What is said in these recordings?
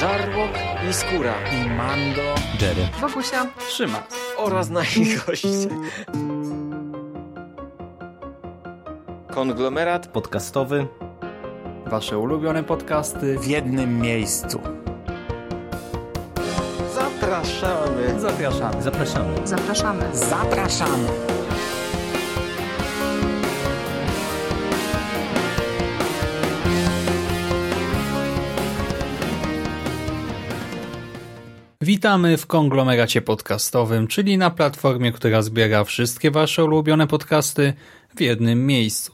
Żarłok i Skóra i Mando, Jerry, Wokusia, Trzyma oraz nasi goście. Konglomerat podcastowy. Wasze ulubione podcasty w jednym miejscu. Zapraszamy. Zapraszamy. Zapraszamy. zapraszamy. Zapraszamy. Witamy w konglomeracie podcastowym, czyli na platformie, która zbiera wszystkie Wasze ulubione podcasty w jednym miejscu.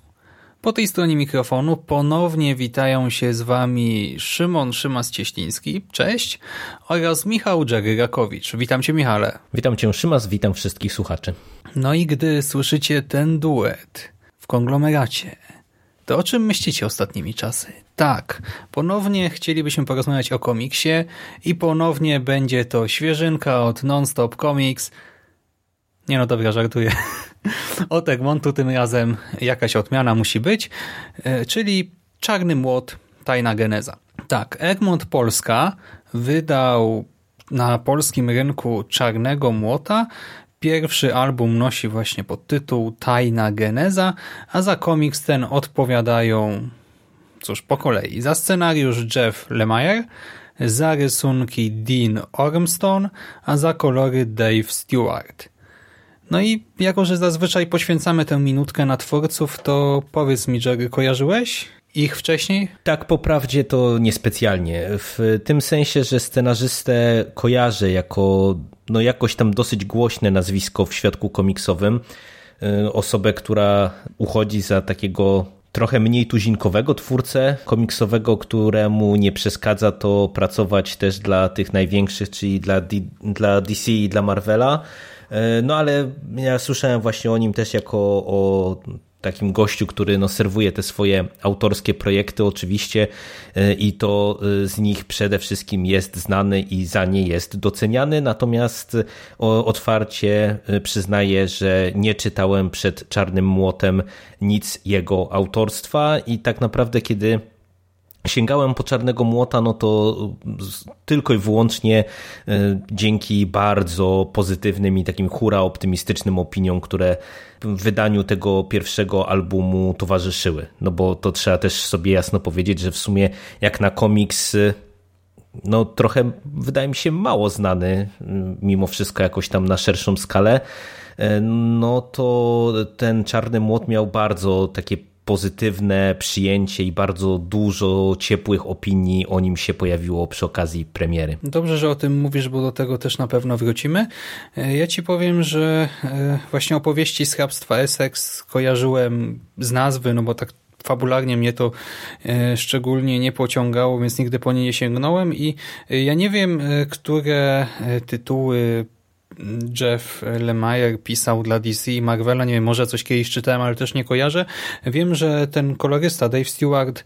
Po tej stronie mikrofonu ponownie witają się z Wami Szymon Szymas-Cieśliński, cześć, oraz Michał Dżery-Rakowicz. Witam Cię Michale. Witam Cię Szymas, witam wszystkich słuchaczy. No i gdy słyszycie ten duet w konglomeracie, to o czym myślicie ostatnimi czasy? Tak, ponownie chcielibyśmy porozmawiać o komiksie i ponownie będzie to świeżynka od Nonstop Comics. Nie no dobra, żartuję. Od Egmontu tym razem jakaś odmiana musi być, e, czyli Czarny Młot, Tajna Geneza. Tak, Egmont Polska wydał na polskim rynku Czarnego Młota. Pierwszy album nosi właśnie pod tytuł Tajna Geneza, a za komiks ten odpowiadają, cóż, po kolei. Za scenariusz Jeff Lemire, za rysunki Dean Ormstone, a za kolory Dave Stewart. No i jako, że zazwyczaj poświęcamy tę minutkę na twórców, to powiedz mi, Jerry, kojarzyłeś ich wcześniej? Tak, po prawdzie to niespecjalnie. W tym sensie, że scenarzystę kojarzę jako no jakoś tam dosyć głośne nazwisko w świadku komiksowym. Osobę, która uchodzi za takiego trochę mniej tuzinkowego twórcę komiksowego, któremu nie przeszkadza to pracować też dla tych największych, czyli dla, D dla DC i dla Marvela. No ale ja słyszałem właśnie o nim też jako o takim gościu, który no, serwuje te swoje autorskie projekty oczywiście i to z nich przede wszystkim jest znany i za nie jest doceniany, natomiast otwarcie przyznaję, że nie czytałem przed Czarnym Młotem nic jego autorstwa i tak naprawdę kiedy sięgałem po Czarnego Młota, no to tylko i wyłącznie dzięki bardzo pozytywnym i takim hura optymistycznym opiniom, które wydaniu tego pierwszego albumu towarzyszyły. No bo to trzeba też sobie jasno powiedzieć, że w sumie jak na komiks no trochę wydaje mi się mało znany mimo wszystko jakoś tam na szerszą skalę, no to ten Czarny Młot miał bardzo takie pozytywne przyjęcie i bardzo dużo ciepłych opinii o nim się pojawiło przy okazji premiery. Dobrze, że o tym mówisz, bo do tego też na pewno wrócimy. Ja ci powiem, że właśnie opowieści z hrabstwa Essex kojarzyłem z nazwy, no bo tak fabularnie mnie to szczególnie nie pociągało, więc nigdy po nie nie sięgnąłem i ja nie wiem, które tytuły Jeff Lemire pisał dla DC i Marvela, nie wiem, może coś kiedyś czytałem, ale też nie kojarzę. Wiem, że ten kolorysta Dave Stewart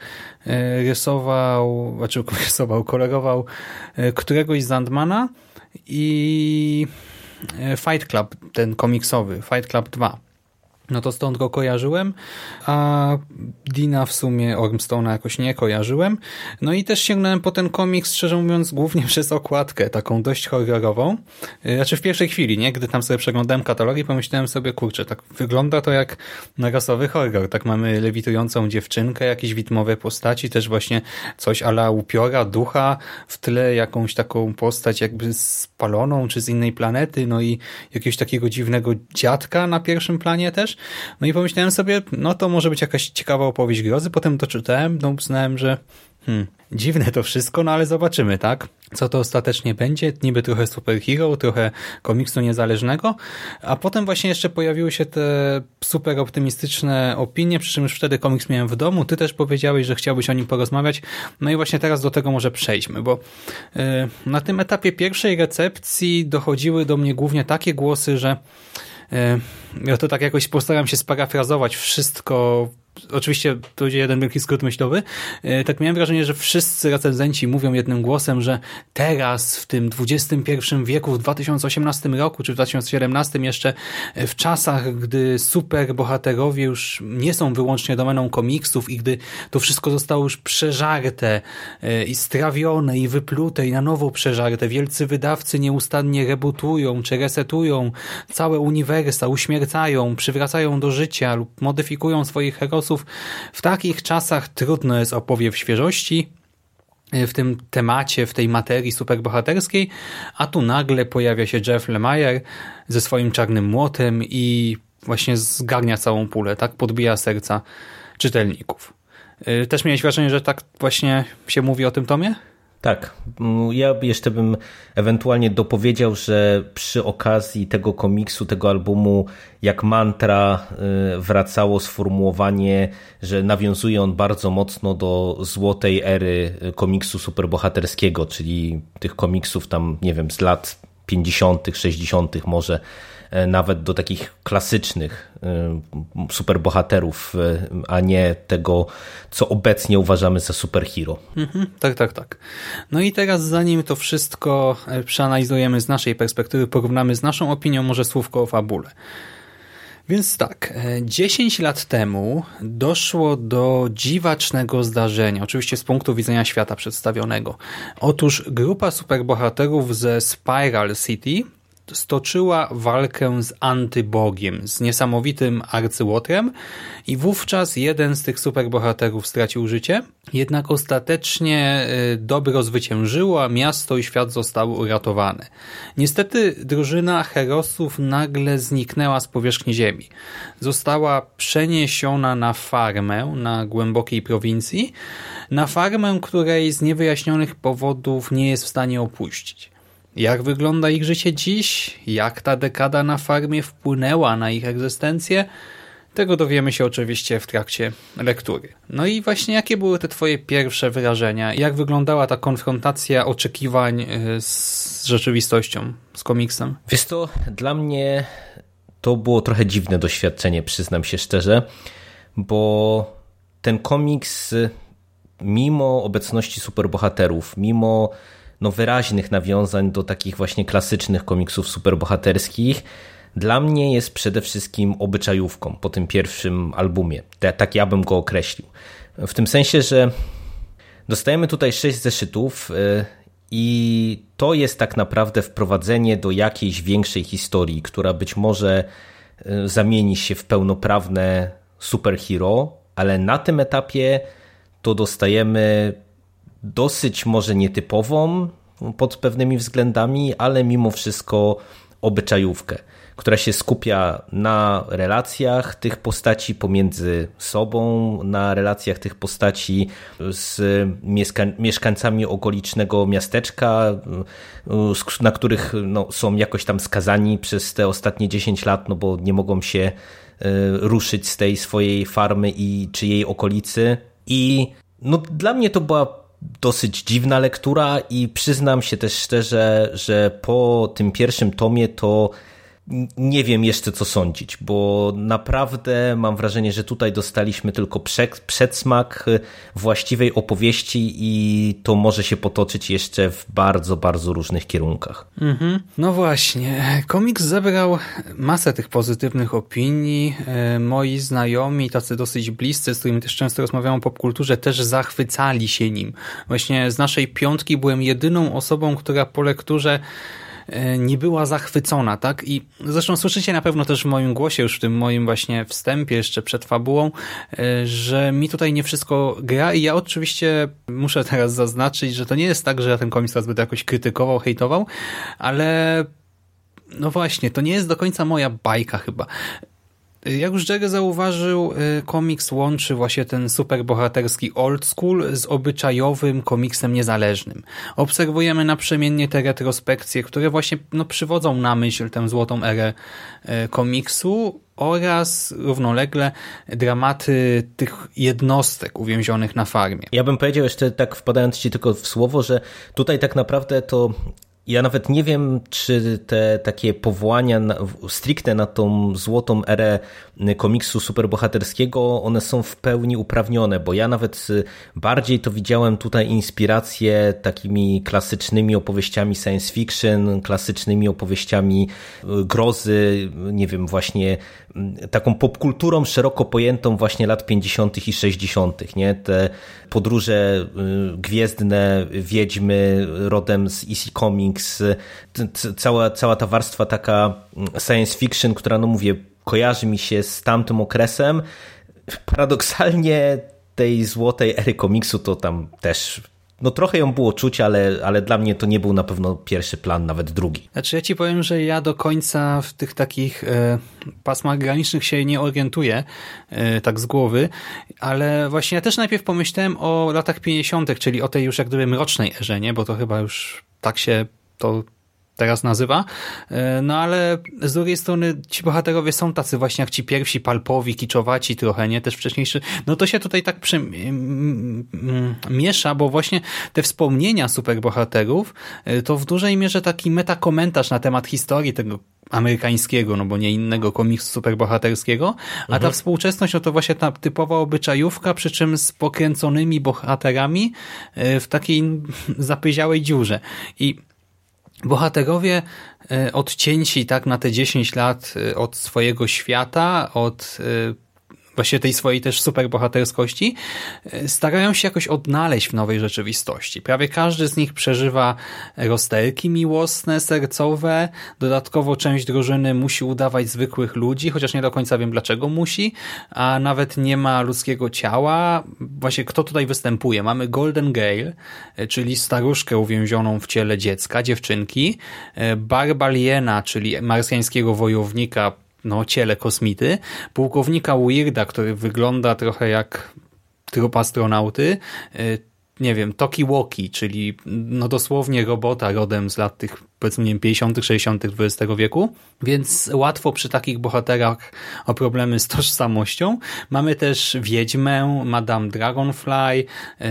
rysował, znaczy rysował, kolorował któregoś z Andmana i Fight Club, ten komiksowy, Fight Club 2 no to stąd go kojarzyłem, a Dina w sumie Ormstone'a jakoś nie kojarzyłem. No i też sięgnąłem po ten komiks, szczerze mówiąc, głównie przez okładkę, taką dość horrorową. Znaczy w pierwszej chwili, nie? Gdy tam sobie przeglądałem katalogi, pomyślałem sobie, kurczę, tak wygląda to jak narasowy horror. Tak mamy lewitującą dziewczynkę, jakieś widmowe postaci, też właśnie coś ala upiora, ducha, w tle jakąś taką postać jakby spaloną, czy z innej planety, no i jakiegoś takiego dziwnego dziadka na pierwszym planie też. No i pomyślałem sobie, no to może być jakaś ciekawa opowieść grozy. Potem to czytałem, no uznałem, że hmm, dziwne to wszystko, no ale zobaczymy, tak? Co to ostatecznie będzie? Niby trochę superhero, trochę komiksu niezależnego, a potem właśnie jeszcze pojawiły się te super optymistyczne opinie, przy czym już wtedy komiks miałem w domu. Ty też powiedziałeś, że chciałbyś o nim porozmawiać. No i właśnie teraz do tego może przejdźmy, bo yy, na tym etapie pierwszej recepcji dochodziły do mnie głównie takie głosy, że ja to tak jakoś postaram się sparafrazować wszystko oczywiście to będzie jeden wielki skrót myślowy, e, tak miałem wrażenie, że wszyscy recenzenci mówią jednym głosem, że teraz w tym XXI wieku, w 2018 roku czy w 2017 jeszcze, e, w czasach, gdy superbohaterowie już nie są wyłącznie domeną komiksów i gdy to wszystko zostało już przeżarte e, i strawione i wyplute i na nowo przeżarte, wielcy wydawcy nieustannie rebootują czy resetują. Całe uniwersa, uśmiercają, przywracają do życia lub modyfikują swoich herosów. W takich czasach trudno jest o powiew świeżości e, w tym temacie, w tej materii superbohaterskiej, a tu nagle pojawia się Jeff Lemire ze swoim czarnym młotem i właśnie zgarnia całą pulę, tak podbija serca czytelników. E, też miałeś wrażenie, że tak właśnie się mówi o tym tomie? Tak, mm, ja jeszcze bym ewentualnie dopowiedział, że przy okazji tego komiksu, tego albumu, jak mantra y, wracało sformułowanie, że nawiązuje on bardzo mocno do złotej ery komiksu superbohaterskiego, czyli tych komiksów tam, nie wiem, z lat 50., 60., może nawet do takich klasycznych e, superbohaterów, e, a nie tego, co obecnie uważamy za superhero. Mhm, tak, tak, tak. No i teraz zanim to wszystko przeanalizujemy z naszej perspektywy, porównamy z naszą opinią, może słówko o fabule. Więc tak, 10 lat temu doszło do dziwacznego zdarzenia, oczywiście z punktu widzenia świata przedstawionego. Otóż grupa superbohaterów ze Spiral City stoczyła walkę z antybogiem, z niesamowitym arcyłotrem i wówczas jeden z tych superbohaterów stracił życie, jednak ostatecznie y, dobro zwyciężyło, a miasto i świat zostały uratowane. Niestety drużyna herosów nagle zniknęła z powierzchni ziemi. Została przeniesiona na farmę na głębokiej prowincji, na farmę, której z niewyjaśnionych powodów nie jest w stanie opuścić. Jak wygląda ich życie dziś? Jak ta dekada na farmie wpłynęła na ich egzystencję? Tego dowiemy się oczywiście w trakcie lektury. No i właśnie jakie były te twoje pierwsze wrażenia? Jak wyglądała ta konfrontacja oczekiwań y, z rzeczywistością, z komiksem? Wiesz to, dla mnie to było trochę dziwne doświadczenie, przyznam się szczerze, bo ten komiks mimo obecności superbohaterów, mimo no, wyraźnych nawiązań do takich właśnie klasycznych komiksów superbohaterskich, dla mnie jest przede wszystkim obyczajówką po tym pierwszym albumie. Tak ja bym go określił. W tym sensie, że dostajemy tutaj sześć zeszytów y, i to jest tak naprawdę wprowadzenie do jakiejś większej historii, która być może y, zamieni się w pełnoprawne superhero, ale na tym etapie to dostajemy dosyć może nietypową pod pewnymi względami, ale mimo wszystko obyczajówkę, która się skupia na relacjach tych postaci pomiędzy sobą, na relacjach tych postaci z mieszkańcami okolicznego miasteczka, na których no, są jakoś tam skazani przez te ostatnie 10 lat, no bo nie mogą się e, ruszyć z tej swojej farmy i czy jej okolicy. I no, dla mnie to była dosyć dziwna lektura i przyznam się też szczerze, że po tym pierwszym tomie to nie wiem jeszcze co sądzić, bo naprawdę mam wrażenie, że tutaj dostaliśmy tylko przedsmak właściwej opowieści i to może się potoczyć jeszcze w bardzo, bardzo różnych kierunkach. Mhm. No właśnie, komiks zebrał masę tych pozytywnych opinii. E, moi znajomi, tacy dosyć bliscy, z którymi też często rozmawiam o popkulturze, też zachwycali się nim. Właśnie z naszej piątki byłem jedyną osobą, która po lekturze nie była zachwycona, tak? I zresztą słyszycie na pewno też w moim głosie, już w tym moim właśnie wstępie, jeszcze przed fabułą, e, że mi tutaj nie wszystko gra i ja oczywiście muszę teraz zaznaczyć, że to nie jest tak, że ja ten komiks teraz będę jakoś krytykował, hejtował, ale no właśnie, to nie jest do końca moja bajka chyba. Jak już Jerry zauważył, y, komiks łączy właśnie ten superbohaterski old school z obyczajowym komiksem niezależnym. Obserwujemy naprzemiennie te retrospekcje, które właśnie no, przywodzą na myśl tę złotą erę y, komiksu oraz równolegle dramaty tych jednostek uwięzionych na farmie. Ja bym powiedział jeszcze tak wpadając ci tylko w słowo, że tutaj tak naprawdę to ja nawet nie wiem, czy te takie powołania na, stricte na tą złotą erę komiksu superbohaterskiego, one są w pełni uprawnione, bo ja nawet bardziej to widziałem tutaj inspiracje takimi klasycznymi opowieściami science fiction, klasycznymi opowieściami grozy, nie wiem, właśnie taką popkulturą szeroko pojętą właśnie lat 50. i 60., nie? Te podróże gwiezdne, wiedźmy rodem z EC Comics, cała, cała ta warstwa taka science fiction, która, no mówię, kojarzy mi się z tamtym okresem. Paradoksalnie tej złotej ery komiksu to tam też no trochę ją było czuć, ale, ale dla mnie to nie był na pewno pierwszy plan, nawet drugi. Znaczy ja ci powiem, że ja do końca w tych takich e, pasmach granicznych się nie orientuję e, tak z głowy, ale właśnie ja też najpierw pomyślałem o latach 50., czyli o tej już jak gdyby mrocznej erze, nie? bo to chyba już tak się to teraz nazywa. E, no ale z drugiej strony ci bohaterowie są tacy właśnie jak ci pierwsi palpowi, kiczowaci trochę, nie? Też wcześniejszy. No to się tutaj tak przy... miesza, bo właśnie te wspomnienia superbohaterów e, to w dużej mierze taki metakomentarz na temat historii tego amerykańskiego, no bo nie innego komiksu superbohaterskiego, a mhm. ta współczesność no to właśnie ta typowa obyczajówka, przy czym z pokręconymi bohaterami e, w takiej zapyziałej dziurze. I bohaterowie e, odcięci tak na te 10 lat e, od swojego świata, od e, właśnie tej swojej też superbohaterskości, e, starają się jakoś odnaleźć w nowej rzeczywistości. Prawie każdy z nich przeżywa rozterki miłosne, sercowe, dodatkowo część drużyny musi udawać zwykłych ludzi, chociaż nie do końca wiem dlaczego musi, a nawet nie ma ludzkiego ciała. Właśnie kto tutaj występuje? Mamy Golden Gale, e, czyli staruszkę uwięzioną w ciele dziecka, dziewczynki, e, Barbaliena, czyli marsjańskiego wojownika, no, ciele kosmity, pułkownika Weirda, który wygląda trochę jak trup astronauty, y, nie wiem, Toki Woki, czyli no dosłownie robota rodem z lat tych powiedzmy nie wiem, 50., 60. XX wieku, więc łatwo przy takich bohaterach o problemy z tożsamością. Mamy też Wiedźmę, Madame Dragonfly,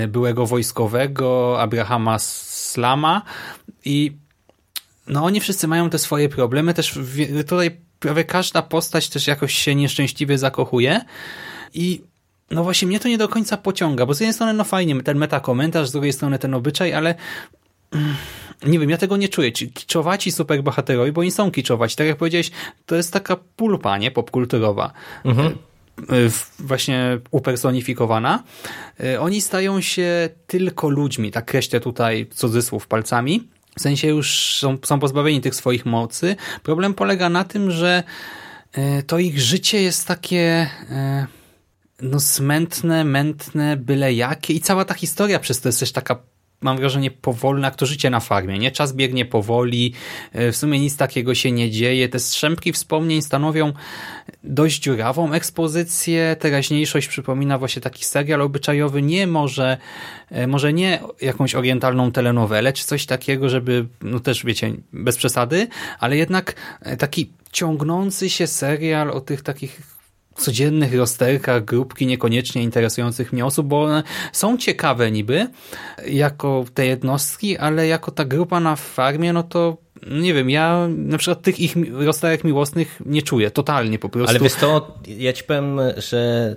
y, byłego wojskowego, Abrahama Slama i no oni wszyscy mają te swoje problemy, też tutaj prawie każda postać też jakoś się nieszczęśliwie zakochuje i no właśnie mnie to nie do końca pociąga, bo z jednej strony no fajnie, ten metakomentarz, z drugiej strony ten obyczaj, ale mm, nie wiem, ja tego nie czuję. Ci kiczowaci superbohaterowie, bo oni są kiczowaci. Tak jak powiedziałeś, to jest taka pulpa, nie? Popkulturowa. Mhm. E, e, właśnie upersonifikowana. E, oni stają się tylko ludźmi, tak kreślę tutaj cudzysłów palcami, w sensie już są, są pozbawieni tych swoich mocy. Problem polega na tym, że e, to ich życie jest takie e, no smętne, mętne, byle jakie i cała ta historia przez to jest też taka mam wrażenie, powolne, jak to życie na farmie. Nie? Czas biegnie powoli, e, w sumie nic takiego się nie dzieje. Te strzępki wspomnień stanowią dość dziurawą ekspozycję. Teraźniejszość przypomina właśnie taki serial obyczajowy, nie może, e, może nie jakąś orientalną telenowelę, czy coś takiego, żeby, no też wiecie, bez przesady, ale jednak e, taki ciągnący się serial o tych takich codziennych rozterkach grupki niekoniecznie interesujących mnie osób, bo one są ciekawe niby jako te jednostki, ale jako ta grupa na farmie, no to nie wiem, ja na przykład tych ich rozterek miłosnych nie czuję, totalnie po prostu. Ale wiesz to, ja ci powiem, że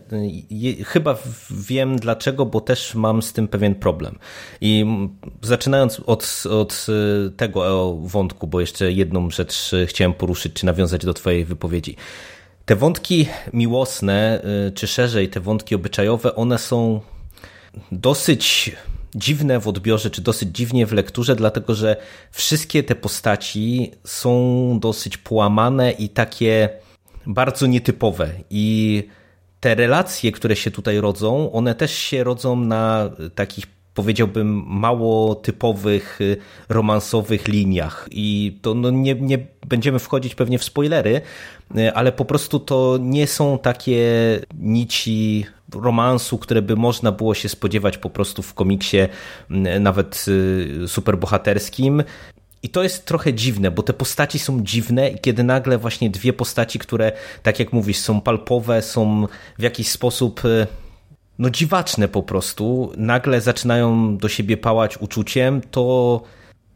je, chyba wiem dlaczego, bo też mam z tym pewien problem. I zaczynając od, od tego wątku, bo jeszcze jedną rzecz chciałem poruszyć, czy nawiązać do twojej wypowiedzi. Te wątki miłosne, y, czy szerzej te wątki obyczajowe, one są dosyć dziwne w odbiorze, czy dosyć dziwnie w lekturze, dlatego że wszystkie te postaci są dosyć połamane i takie bardzo nietypowe. I te relacje, które się tutaj rodzą, one też się rodzą na takich powiedziałbym, mało typowych, y, romansowych liniach. I to no, nie, nie będziemy wchodzić pewnie w spoilery, y, ale po prostu to nie są takie nici romansu, które by można było się spodziewać po prostu w komiksie, y, nawet superbohaterskim. I to jest trochę dziwne, bo te postaci są dziwne i kiedy nagle właśnie dwie postaci, które, tak jak mówisz, są palpowe, są w jakiś sposób no dziwaczne po prostu, nagle zaczynają do siebie pałać uczuciem, to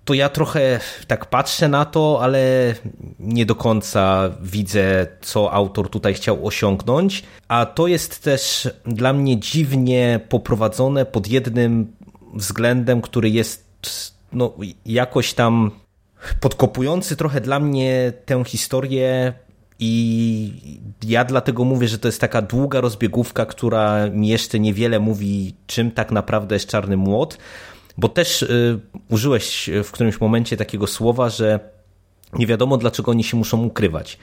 to ja trochę tak patrzę na to, ale nie do końca widzę, co autor tutaj chciał osiągnąć. A to jest też dla mnie dziwnie poprowadzone pod jednym względem, który jest no, jakoś tam podkopujący trochę dla mnie tę historię i ja dlatego mówię, że to jest taka długa rozbiegówka, która mi jeszcze niewiele mówi, czym tak naprawdę jest Czarny Młot, bo też y, użyłeś w którymś momencie takiego słowa, że nie wiadomo dlaczego oni się muszą ukrywać.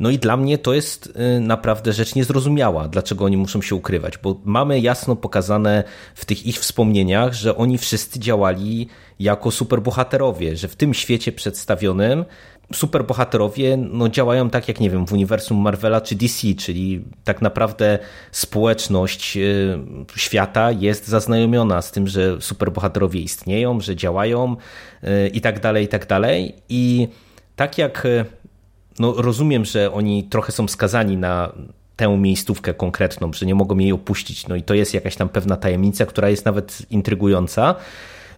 No i dla mnie to jest y, naprawdę rzecz niezrozumiała, dlaczego oni muszą się ukrywać, bo mamy jasno pokazane w tych ich wspomnieniach, że oni wszyscy działali jako superbohaterowie, że w tym świecie przedstawionym superbohaterowie no, działają tak jak, nie wiem, w uniwersum Marvela czy DC, czyli tak naprawdę społeczność y, świata jest zaznajomiona z tym, że superbohaterowie istnieją, że działają y, i tak dalej, i tak dalej. I tak jak no rozumiem, że oni trochę są skazani na tę miejscówkę konkretną, że nie mogą jej opuścić. No i to jest jakaś tam pewna tajemnica, która jest nawet intrygująca.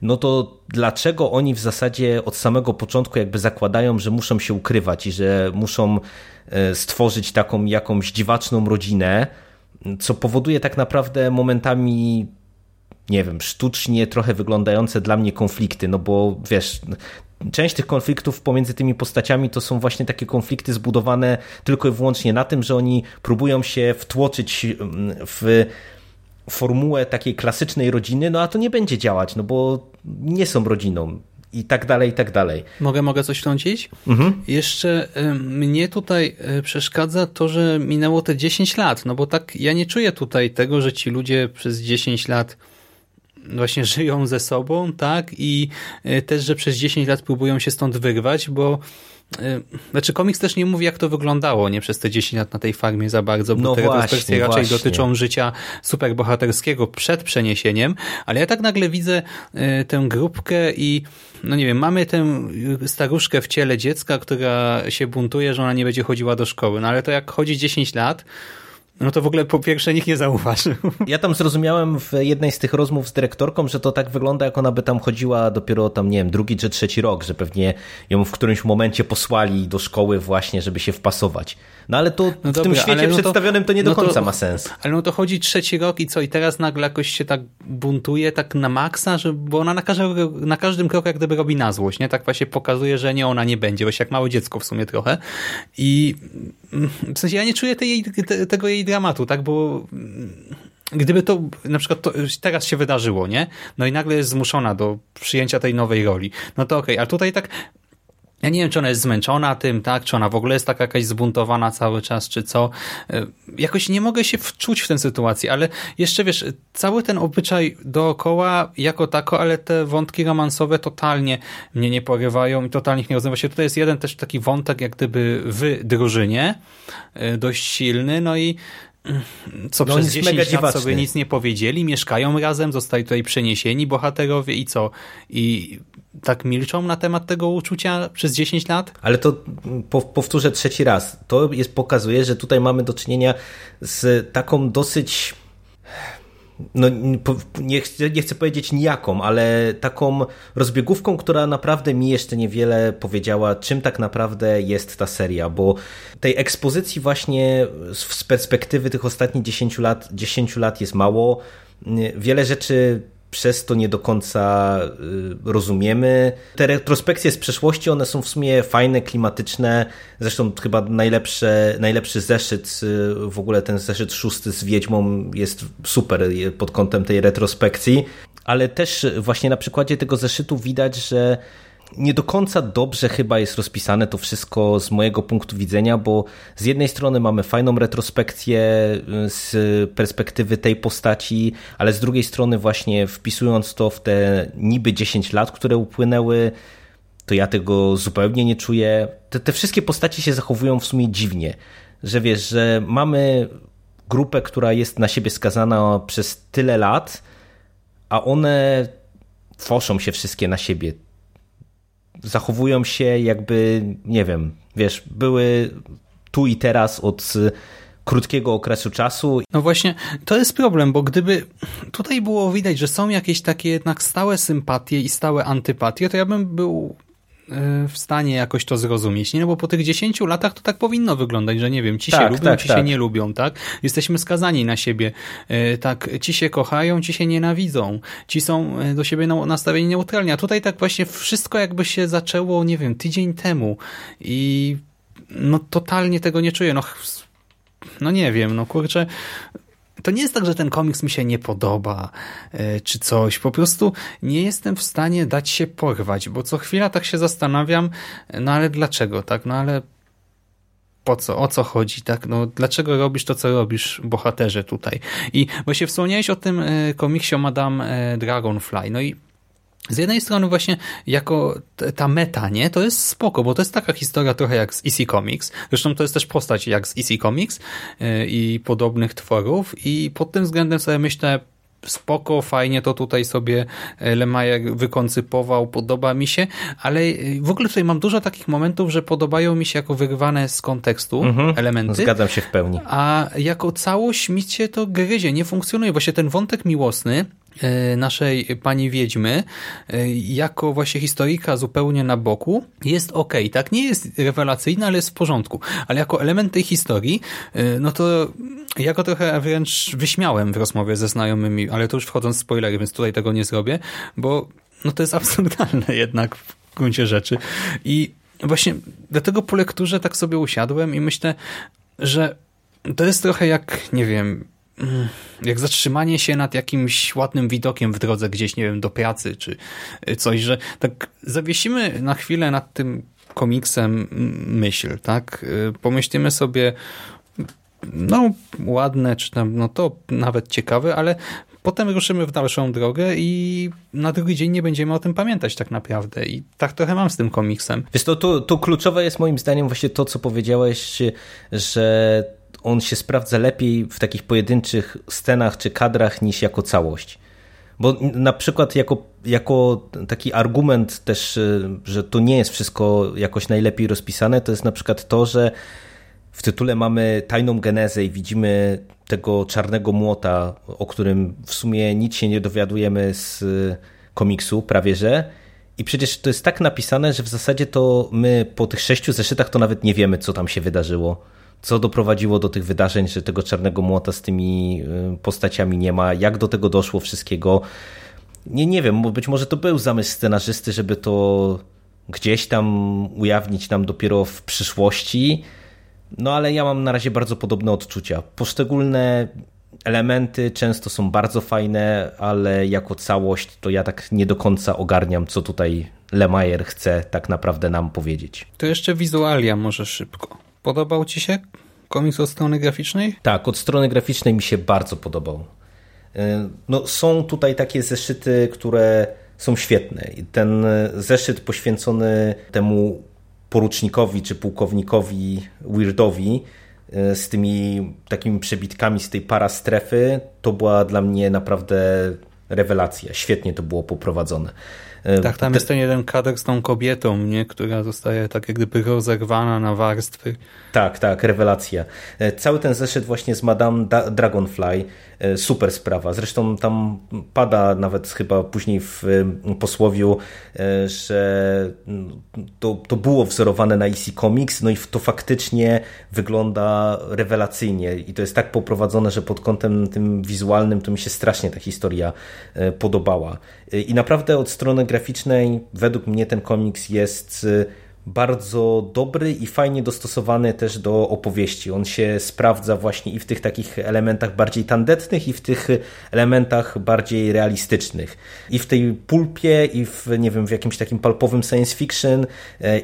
No to dlaczego oni w zasadzie od samego początku jakby zakładają, że muszą się ukrywać i że muszą e, stworzyć taką jakąś dziwaczną rodzinę, co powoduje tak naprawdę momentami nie wiem, sztucznie trochę wyglądające dla mnie konflikty, no bo wiesz, część tych konfliktów pomiędzy tymi postaciami to są właśnie takie konflikty zbudowane tylko i wyłącznie na tym, że oni próbują się wtłoczyć mm, w formułę takiej klasycznej rodziny, no a to nie będzie działać, no bo nie są rodziną i tak dalej, i tak dalej. Mogę, mogę coś wtrącić? Mhm. Jeszcze mnie tutaj y, przeszkadza to, że minęło te 10 lat, no bo tak ja nie czuję tutaj tego, że ci ludzie przez 10 lat właśnie żyją ze sobą, tak? I e, też, że przez 10 lat próbują się stąd wyrwać, bo e, znaczy komiks też nie mówi, jak to wyglądało nie przez te 10 lat na tej farmie za bardzo, bo no te retrospekcje raczej właśnie. dotyczą życia superbohaterskiego przed przeniesieniem, ale ja tak nagle widzę e, tę grupkę i no nie wiem, mamy tę staruszkę w ciele dziecka, która się buntuje, że ona nie będzie chodziła do szkoły, no ale to jak chodzi 10 lat, no to w ogóle po pierwsze nikt nie zauważył. Ja tam zrozumiałem w jednej z tych rozmów z dyrektorką, że to tak wygląda, jak ona by tam chodziła dopiero tam, nie wiem, drugi czy trzeci rok, że pewnie ją w którymś momencie posłali do szkoły właśnie, żeby się wpasować. No ale to no w dobra, tym świecie no przedstawionym to nie do no końca to, ma sens. Ale no to chodzi trzeci rok i co? I teraz nagle jakoś się tak buntuje, tak na maksa, że, bo ona na, każdym, na każdym kroku jak gdyby robi na złość, nie? Tak właśnie pokazuje, że nie, ona nie będzie, właśnie jak małe dziecko w sumie trochę. I w sensie ja nie czuję tej, te, tego jej dramatu, tak? Bo gdyby to na przykład to teraz się wydarzyło, nie? No i nagle jest zmuszona do przyjęcia tej nowej roli. No to okej, okay. ale tutaj tak ja nie wiem, czy ona jest zmęczona tym, tak? Czy ona w ogóle jest taka jakaś zbuntowana cały czas, czy co. E, jakoś nie mogę się wczuć w tę sytuację, ale jeszcze wiesz, cały ten obyczaj dookoła jako tako, ale te wątki romansowe totalnie mnie nie porywają i totalnie ich nie rozumiem. Właśnie tutaj jest jeden też taki wątek, jak gdyby w drużynie, e, dość silny, no i co no przez 10 lat sobie nic nie powiedzieli, mieszkają razem, zostali tutaj przeniesieni bohaterowie i co? I tak milczą na temat tego uczucia przez 10 lat? Ale to powtórzę trzeci raz. To jest, pokazuje, że tutaj mamy do czynienia z taką dosyć no, nie, chcę, nie chcę powiedzieć nijaką, ale taką rozbiegówką, która naprawdę mi jeszcze niewiele powiedziała, czym tak naprawdę jest ta seria, bo tej ekspozycji właśnie z perspektywy tych ostatnich 10 lat, 10 lat jest mało. Wiele rzeczy przez to nie do końca y, rozumiemy. Te retrospekcje z przeszłości, one są w sumie fajne, klimatyczne. Zresztą chyba najlepsze, najlepszy zeszyt, y, w ogóle ten zeszyt szósty z Wiedźmą jest super pod kątem tej retrospekcji. Ale też właśnie na przykładzie tego zeszytu widać, że nie do końca dobrze chyba jest rozpisane to wszystko z mojego punktu widzenia, bo z jednej strony mamy fajną retrospekcję y, z perspektywy tej postaci, ale z drugiej strony właśnie wpisując to w te niby 10 lat, które upłynęły, to ja tego zupełnie nie czuję. Te, te wszystkie postaci się zachowują w sumie dziwnie, że wiesz, że mamy grupę, która jest na siebie skazana przez tyle lat, a one tworzą się wszystkie na siebie zachowują się jakby, nie wiem, wiesz, były tu i teraz od krótkiego okresu czasu. No właśnie, to jest problem, bo gdyby tutaj było widać, że są jakieś takie jednak stałe sympatie i stałe antypatie, to ja bym był w stanie jakoś to zrozumieć, nie? No bo po tych 10 latach to tak powinno wyglądać, że nie wiem, ci tak, się lubią, tak, ci tak. się nie lubią, tak? Jesteśmy skazani na siebie. E, tak, ci się kochają, ci się nienawidzą. Ci są e, do siebie nastawieni neutralnie. A tutaj tak właśnie wszystko jakby się zaczęło, nie wiem, tydzień temu i no totalnie tego nie czuję. No, no nie wiem, no kurczę, to nie jest tak, że ten komiks mi się nie podoba, czy coś. Po prostu nie jestem w stanie dać się porwać, bo co chwila tak się zastanawiam, no ale dlaczego, tak? No ale po co, o co chodzi, tak? No dlaczego robisz to, co robisz, bohaterze tutaj? I właśnie wspomniałeś o tym komiksie o Madame Dragonfly, no i z jednej strony właśnie jako ta meta, nie, to jest spoko, bo to jest taka historia trochę jak z EC Comics. Zresztą to jest też postać jak z EC Comics i podobnych tworów i pod tym względem sobie myślę, spoko, fajnie to tutaj sobie Lemajer wykoncypował, podoba mi się, ale w ogóle tutaj mam dużo takich momentów, że podobają mi się jako wyrwane z kontekstu mhm, elementy. Zgadzam się w pełni. A jako całość mi się to gryzie, nie funkcjonuje. Właśnie ten wątek miłosny naszej pani Wiedźmy jako właśnie historyjka zupełnie na boku jest ok, tak? Nie jest rewelacyjna, ale jest w porządku. Ale jako element tej historii, no to ja go trochę wręcz wyśmiałem w rozmowie ze znajomymi, ale to już wchodząc w spoilery, więc tutaj tego nie zrobię, bo no to jest absurdalne jednak w gruncie rzeczy. I właśnie dlatego po lekturze tak sobie usiadłem i myślę, że to jest trochę jak, nie wiem, jak zatrzymanie się nad jakimś ładnym widokiem w drodze gdzieś, nie wiem, do pracy czy coś, że tak zawiesimy na chwilę nad tym komiksem myśl, tak? Pomyślimy sobie, no ładne, czy tam, no to nawet ciekawe, ale potem ruszymy w dalszą drogę i na drugi dzień nie będziemy o tym pamiętać tak naprawdę. I tak trochę mam z tym komiksem. Wiesz, to, to, to kluczowe jest moim zdaniem właśnie to, co powiedziałeś, że on się sprawdza lepiej w takich pojedynczych scenach czy kadrach niż jako całość. Bo na przykład jako, jako taki argument też, że to nie jest wszystko jakoś najlepiej rozpisane, to jest na przykład to, że w tytule mamy tajną genezę i widzimy tego czarnego młota, o którym w sumie nic się nie dowiadujemy z komiksu, prawie że. I przecież to jest tak napisane, że w zasadzie to my po tych sześciu zeszytach to nawet nie wiemy, co tam się wydarzyło co doprowadziło do tych wydarzeń, że tego czarnego młota z tymi postaciami nie ma, jak do tego doszło wszystkiego. Nie, nie wiem, być może to był zamysł scenarzysty, żeby to gdzieś tam ujawnić nam dopiero w przyszłości, no ale ja mam na razie bardzo podobne odczucia. Poszczególne elementy często są bardzo fajne, ale jako całość to ja tak nie do końca ogarniam, co tutaj Lemajer chce tak naprawdę nam powiedzieć. To jeszcze wizualia może szybko. Podobał Ci się komiks od strony graficznej? Tak, od strony graficznej mi się bardzo podobał. No, są tutaj takie zeszyty, które są świetne. Ten zeszyt poświęcony temu porucznikowi czy pułkownikowi Weirdowi z tymi takimi przebitkami z tej parastrefy, to była dla mnie naprawdę rewelacja. Świetnie to było poprowadzone. Tak, tam jest ten jeden kadr z tą kobietą, nie? która zostaje tak jak gdyby rozerwana na warstwy. Tak, tak, rewelacja. Cały ten zeszyt właśnie z Madame Dragonfly, super sprawa. Zresztą tam pada nawet chyba później w posłowiu, że to, to było wzorowane na EC Comics, no i to faktycznie wygląda rewelacyjnie i to jest tak poprowadzone, że pod kątem tym wizualnym to mi się strasznie ta historia podobała. I naprawdę od strony graficznej. Według mnie ten komiks jest bardzo dobry i fajnie dostosowany też do opowieści. On się sprawdza właśnie i w tych takich elementach bardziej tandetnych i w tych elementach bardziej realistycznych. I w tej pulpie i w, nie wiem, w jakimś takim palpowym science fiction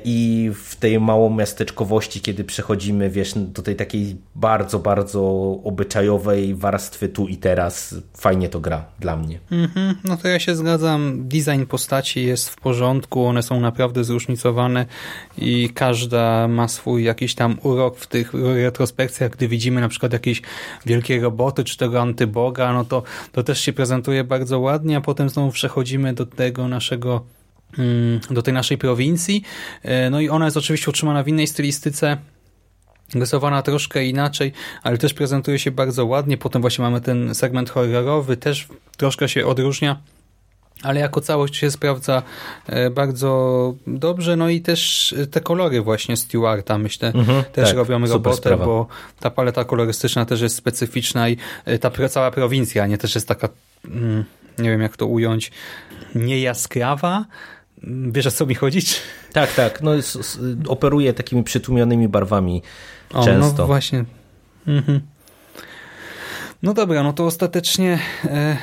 i w tej małą miasteczkowości, kiedy przechodzimy, wiesz, do tej takiej bardzo, bardzo obyczajowej warstwy tu i teraz. Fajnie to gra dla mnie. Mm -hmm. No to ja się zgadzam. Design postaci jest w porządku, one są naprawdę zróżnicowane i każda ma swój jakiś tam urok w tych retrospekcjach, gdy widzimy na przykład jakieś wielkie roboty, czy tego antyboga, no to, to też się prezentuje bardzo ładnie, a potem znowu przechodzimy do tego naszego do tej naszej prowincji. No i ona jest oczywiście utrzymana w innej stylistyce, rysowana troszkę inaczej, ale też prezentuje się bardzo ładnie. Potem właśnie mamy ten segment horrorowy, też troszkę się odróżnia ale jako całość się sprawdza e, bardzo dobrze, no i też te kolory właśnie Stewarta myślę mhm, też tak, robią robotę, sprawa. bo ta paleta kolorystyczna też jest specyficzna i e, ta cała prowincja nie też jest taka, mm, nie wiem jak to ująć, niejaskrawa, Wiesz o co mi chodzić? Tak, tak. No, operuje takimi przytłumionymi barwami o, no często. No właśnie. Mhm. No dobra, no to ostatecznie e,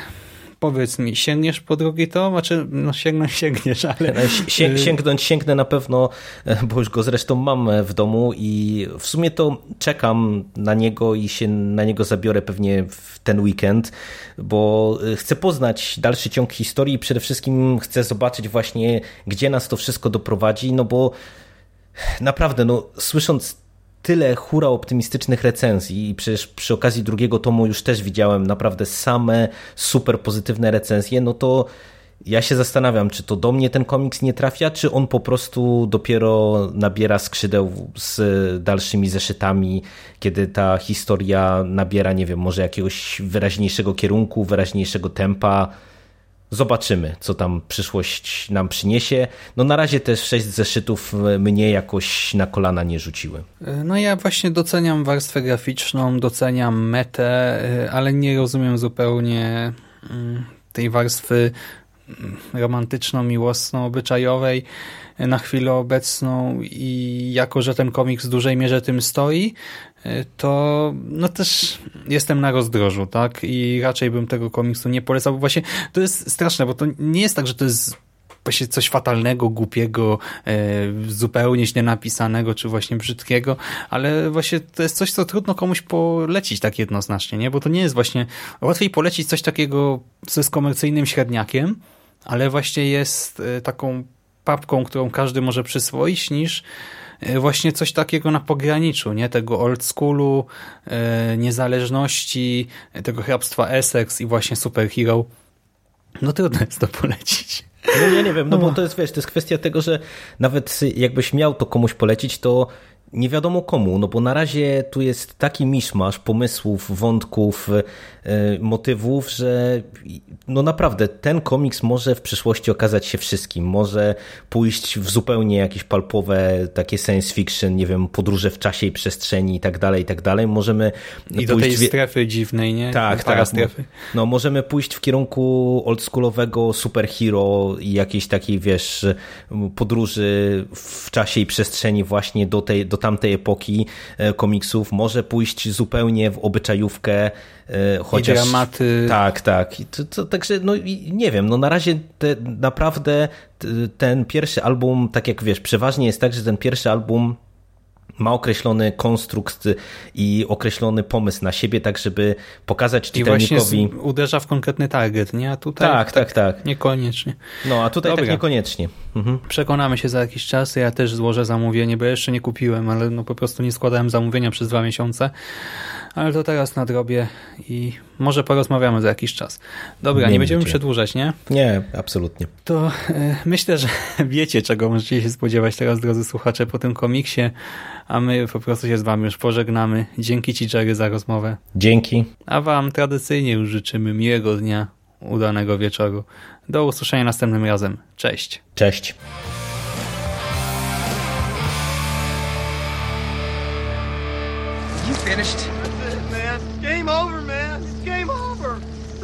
powiedz mi, sięgniesz po drugi tom? Znaczy, no sięgnąć sięgniesz, ale... Się, sięgnąć sięgnę na pewno, e, bo już go zresztą mam e, w domu i w sumie to czekam na niego i się na niego zabiorę pewnie w ten weekend, bo e, chcę poznać dalszy ciąg historii i przede wszystkim chcę zobaczyć właśnie, gdzie nas to wszystko doprowadzi, no bo naprawdę, no słysząc tyle hura optymistycznych recenzji i przecież przy okazji drugiego tomu już też widziałem naprawdę same super pozytywne recenzje, no to ja się zastanawiam, czy to do mnie ten komiks nie trafia, czy on po prostu dopiero nabiera skrzydeł z dalszymi zeszytami, kiedy ta historia nabiera, nie wiem, może jakiegoś wyraźniejszego kierunku, wyraźniejszego tempa. Zobaczymy, co tam przyszłość nam przyniesie. No na razie też sześć zeszytów mnie jakoś na kolana nie rzuciły. No ja właśnie doceniam warstwę graficzną, doceniam metę, ale nie rozumiem zupełnie mm, tej warstwy mm, romantyczno-miłosno-obyczajowej na chwilę obecną i jako, że ten komiks w dużej mierze tym stoi, to no też jestem na rozdrożu, tak? I raczej bym tego komiksu nie polecał, bo właśnie to jest straszne, bo to nie jest tak, że to jest właśnie coś fatalnego, głupiego, e, zupełnie źle napisanego, czy właśnie brzydkiego, ale właśnie to jest coś, co trudno komuś polecić tak jednoznacznie, nie? Bo to nie jest właśnie, łatwiej polecić coś takiego, co jest komercyjnym średniakiem, ale właśnie jest e, taką papką, którą każdy może przyswoić, niż E, właśnie coś takiego na pograniczu, nie? Tego old schoolu, niezależności, tego hrabstwa Essex i właśnie superhero. No trudno jest to polecić. No ja nie wiem, no, no. bo to jest, wiesz, to jest kwestia tego, że nawet jakbyś miał to komuś polecić, to nie wiadomo komu, no bo na razie tu jest taki miszmasz pomysłów, wątków, e, motywów, że no naprawdę ten komiks może w przyszłości okazać się wszystkim. Może pójść w zupełnie jakieś palpowe takie science fiction, nie wiem, podróże w czasie i przestrzeni i tak dalej, i tak dalej. Możemy I do tej strefy dziwnej, nie? Tak, tak. Strefy. No, możemy pójść w kierunku oldschoolowego superhero i jakiejś takiej, wiesz, podróży w czasie i przestrzeni właśnie do tej, do tamtej epoki e, komiksów. Może pójść zupełnie w obyczajówkę, e, chociaż... I dramaty. Tak, tak. To, to, także, no nie wiem, no na razie te, naprawdę ten pierwszy album, tak jak wiesz, przeważnie jest tak, że ten pierwszy album ma określony konstrukt i określony pomysł na siebie, tak żeby pokazać czytelnikowi... I właśnie uderza w konkretny target, nie? A tutaj tak, tak, tak, tak. Niekoniecznie. No, a tutaj tak Dobra. tak niekoniecznie. Mhm. Przekonamy się za jakiś czas. Ja też złożę zamówienie, bo jeszcze nie kupiłem, ale no po prostu nie składałem zamówienia przez dwa miesiące ale to teraz nadrobię i może porozmawiamy za jakiś czas. Dobra, nie, nie będziemy przedłużać, nie? Nie, absolutnie. To y, myślę, że wiecie, czego możecie się spodziewać teraz, drodzy słuchacze, po tym komiksie, a my po prostu się z wami już pożegnamy. Dzięki ci, Jerry, za rozmowę. Dzięki. A wam tradycyjnie już życzymy miłego dnia, udanego wieczoru. Do usłyszenia następnym razem. Cześć. Cześć. Finished?